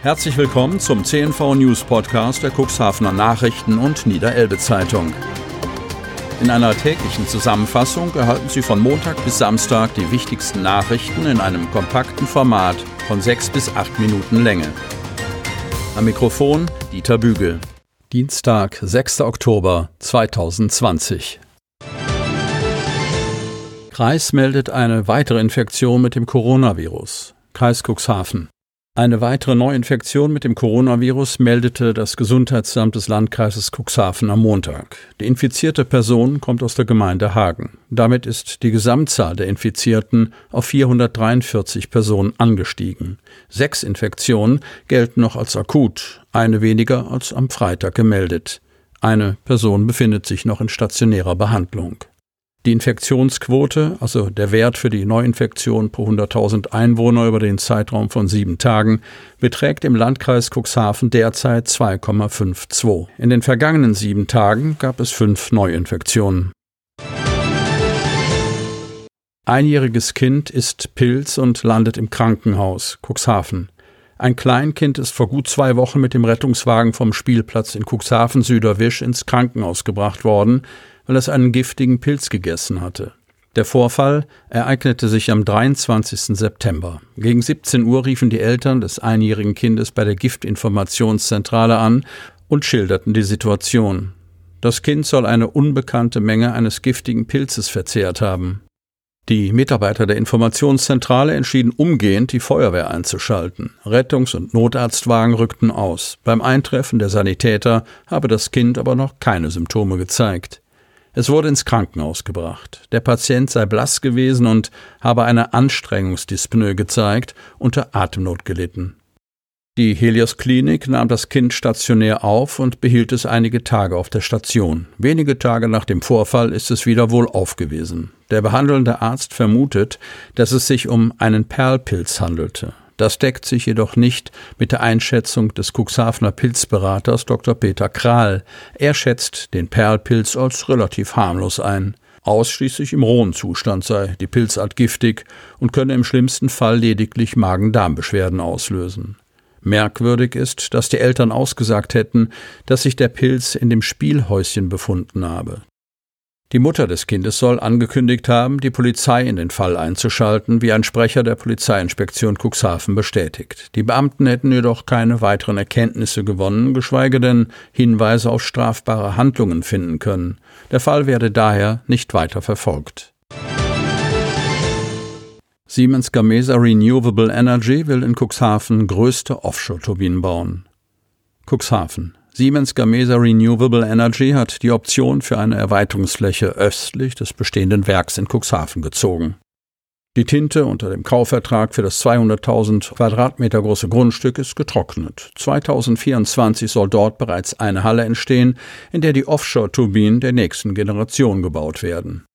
Herzlich willkommen zum CNV News Podcast der Cuxhavener Nachrichten und Niederelbe Zeitung. In einer täglichen Zusammenfassung erhalten Sie von Montag bis Samstag die wichtigsten Nachrichten in einem kompakten Format von sechs bis acht Minuten Länge. Am Mikrofon Dieter Bügel. Dienstag, 6. Oktober 2020. Kreis meldet eine weitere Infektion mit dem Coronavirus. Kreis Cuxhaven. Eine weitere Neuinfektion mit dem Coronavirus meldete das Gesundheitsamt des Landkreises Cuxhaven am Montag. Die infizierte Person kommt aus der Gemeinde Hagen. Damit ist die Gesamtzahl der Infizierten auf 443 Personen angestiegen. Sechs Infektionen gelten noch als akut, eine weniger als am Freitag gemeldet. Eine Person befindet sich noch in stationärer Behandlung. Die Infektionsquote, also der Wert für die Neuinfektion pro 100.000 Einwohner über den Zeitraum von sieben Tagen, beträgt im Landkreis Cuxhaven derzeit 2,52. In den vergangenen sieben Tagen gab es fünf Neuinfektionen. Einjähriges Kind ist Pilz und landet im Krankenhaus Cuxhaven. Ein Kleinkind ist vor gut zwei Wochen mit dem Rettungswagen vom Spielplatz in Cuxhaven Süderwisch ins Krankenhaus gebracht worden, weil es einen giftigen Pilz gegessen hatte. Der Vorfall ereignete sich am 23. September. Gegen 17 Uhr riefen die Eltern des einjährigen Kindes bei der Giftinformationszentrale an und schilderten die Situation. Das Kind soll eine unbekannte Menge eines giftigen Pilzes verzehrt haben. Die Mitarbeiter der Informationszentrale entschieden umgehend, die Feuerwehr einzuschalten. Rettungs- und Notarztwagen rückten aus. Beim Eintreffen der Sanitäter habe das Kind aber noch keine Symptome gezeigt. Es wurde ins Krankenhaus gebracht. Der Patient sei blass gewesen und habe eine Anstrengungsdyspnoe gezeigt, unter Atemnot gelitten. Die Helios Klinik nahm das Kind stationär auf und behielt es einige Tage auf der Station. Wenige Tage nach dem Vorfall ist es wieder wohl aufgewesen. Der behandelnde Arzt vermutet, dass es sich um einen Perlpilz handelte. Das deckt sich jedoch nicht mit der Einschätzung des Cuxhavener Pilzberaters Dr. Peter Krahl. Er schätzt den Perlpilz als relativ harmlos ein. Ausschließlich im rohen Zustand sei die Pilzart giftig und könne im schlimmsten Fall lediglich Magen-Darm-Beschwerden auslösen. Merkwürdig ist, dass die Eltern ausgesagt hätten, dass sich der Pilz in dem Spielhäuschen befunden habe. Die Mutter des Kindes soll angekündigt haben, die Polizei in den Fall einzuschalten, wie ein Sprecher der Polizeiinspektion Cuxhaven bestätigt. Die Beamten hätten jedoch keine weiteren Erkenntnisse gewonnen, geschweige denn Hinweise auf strafbare Handlungen finden können. Der Fall werde daher nicht weiter verfolgt. Siemens Gamesa Renewable Energy will in Cuxhaven größte Offshore-Turbinen bauen. Cuxhaven. Siemens Gamesa Renewable Energy hat die Option für eine Erweiterungsfläche östlich des bestehenden Werks in Cuxhaven gezogen. Die Tinte unter dem Kaufvertrag für das 200.000 Quadratmeter große Grundstück ist getrocknet. 2024 soll dort bereits eine Halle entstehen, in der die Offshore-Turbinen der nächsten Generation gebaut werden.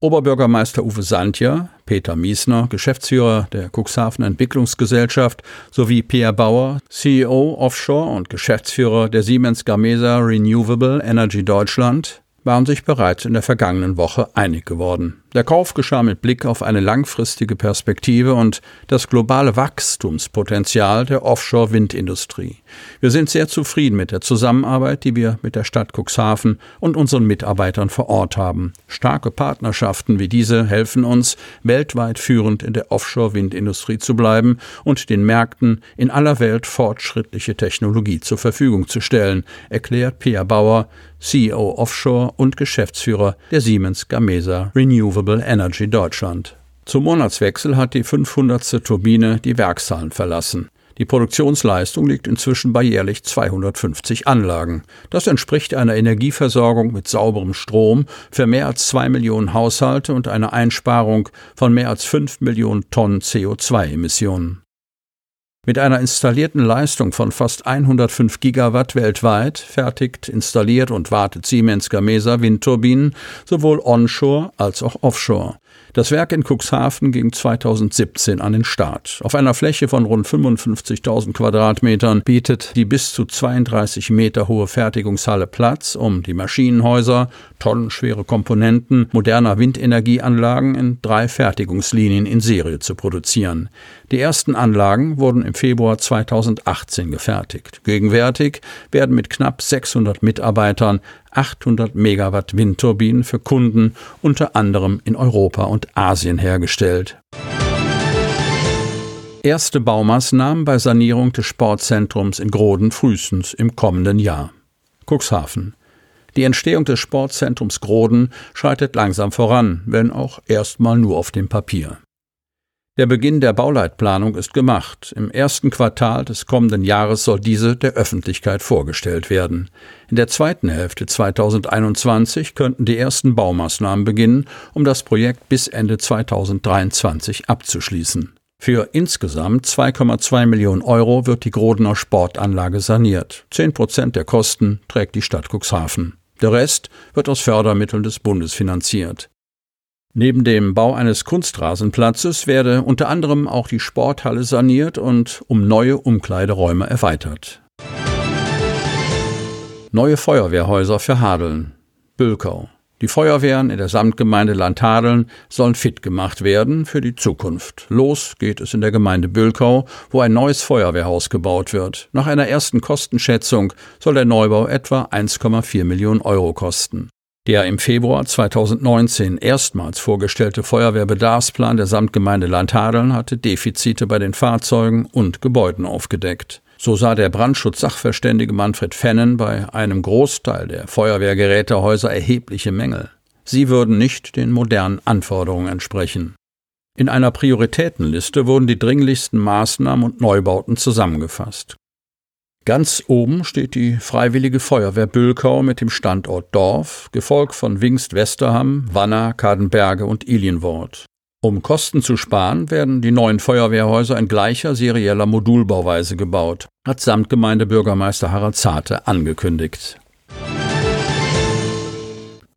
Oberbürgermeister Uwe Sandja, Peter Miesner, Geschäftsführer der Cuxhaven Entwicklungsgesellschaft, sowie Pierre Bauer, CEO Offshore und Geschäftsführer der Siemens Gamesa Renewable Energy Deutschland, waren sich bereits in der vergangenen Woche einig geworden. Der Kauf geschah mit Blick auf eine langfristige Perspektive und das globale Wachstumspotenzial der Offshore-Windindustrie. Wir sind sehr zufrieden mit der Zusammenarbeit, die wir mit der Stadt Cuxhaven und unseren Mitarbeitern vor Ort haben. Starke Partnerschaften wie diese helfen uns, weltweit führend in der Offshore-Windindustrie zu bleiben und den Märkten in aller Welt fortschrittliche Technologie zur Verfügung zu stellen, erklärt Pia Bauer, CEO Offshore und Geschäftsführer der Siemens Gamesa Renewable Renewable Energy Deutschland. Zum Monatswechsel hat die 500. Turbine die Werkshallen verlassen. Die Produktionsleistung liegt inzwischen bei jährlich 250 Anlagen. Das entspricht einer Energieversorgung mit sauberem Strom für mehr als zwei Millionen Haushalte und einer Einsparung von mehr als fünf Millionen Tonnen CO2-Emissionen. Mit einer installierten Leistung von fast 105 Gigawatt weltweit fertigt, installiert und wartet Siemens Gamesa Windturbinen sowohl onshore als auch offshore. Das Werk in Cuxhaven ging 2017 an den Start. Auf einer Fläche von rund 55.000 Quadratmetern bietet die bis zu 32 Meter hohe Fertigungshalle Platz, um die Maschinenhäuser, tonnenschwere Komponenten moderner Windenergieanlagen in drei Fertigungslinien in Serie zu produzieren. Die ersten Anlagen wurden im Februar 2018 gefertigt. Gegenwärtig werden mit knapp 600 Mitarbeitern 800 Megawatt Windturbinen für Kunden unter anderem in Europa und Asien hergestellt. Erste Baumaßnahmen bei Sanierung des Sportzentrums in Groden frühestens im kommenden Jahr. Cuxhaven. Die Entstehung des Sportzentrums Groden schreitet langsam voran, wenn auch erstmal nur auf dem Papier. Der Beginn der Bauleitplanung ist gemacht. Im ersten Quartal des kommenden Jahres soll diese der Öffentlichkeit vorgestellt werden. In der zweiten Hälfte 2021 könnten die ersten Baumaßnahmen beginnen, um das Projekt bis Ende 2023 abzuschließen. Für insgesamt 2,2 Millionen Euro wird die Grodener Sportanlage saniert. Zehn Prozent der Kosten trägt die Stadt Cuxhaven. Der Rest wird aus Fördermitteln des Bundes finanziert. Neben dem Bau eines Kunstrasenplatzes werde unter anderem auch die Sporthalle saniert und um neue Umkleideräume erweitert. Neue Feuerwehrhäuser für Hadeln. Bülkau. Die Feuerwehren in der Samtgemeinde Landhadeln sollen fit gemacht werden für die Zukunft. Los geht es in der Gemeinde Bülkau, wo ein neues Feuerwehrhaus gebaut wird. Nach einer ersten Kostenschätzung soll der Neubau etwa 1,4 Millionen Euro kosten. Der im Februar 2019 erstmals vorgestellte Feuerwehrbedarfsplan der Samtgemeinde Landhadeln hatte Defizite bei den Fahrzeugen und Gebäuden aufgedeckt. So sah der Brandschutzsachverständige Manfred Fennen bei einem Großteil der Feuerwehrgerätehäuser erhebliche Mängel. Sie würden nicht den modernen Anforderungen entsprechen. In einer Prioritätenliste wurden die dringlichsten Maßnahmen und Neubauten zusammengefasst. Ganz oben steht die Freiwillige Feuerwehr Bülkau mit dem Standort Dorf, gefolgt von Wingst Westerham, Wanner, Kadenberge und Ilienwort. Um Kosten zu sparen, werden die neuen Feuerwehrhäuser in gleicher serieller Modulbauweise gebaut, hat Samtgemeindebürgermeister Harald Zarte angekündigt.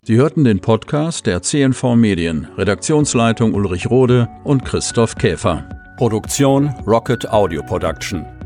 Sie hörten den Podcast der CNV Medien, Redaktionsleitung Ulrich Rode und Christoph Käfer. Produktion Rocket Audio Production.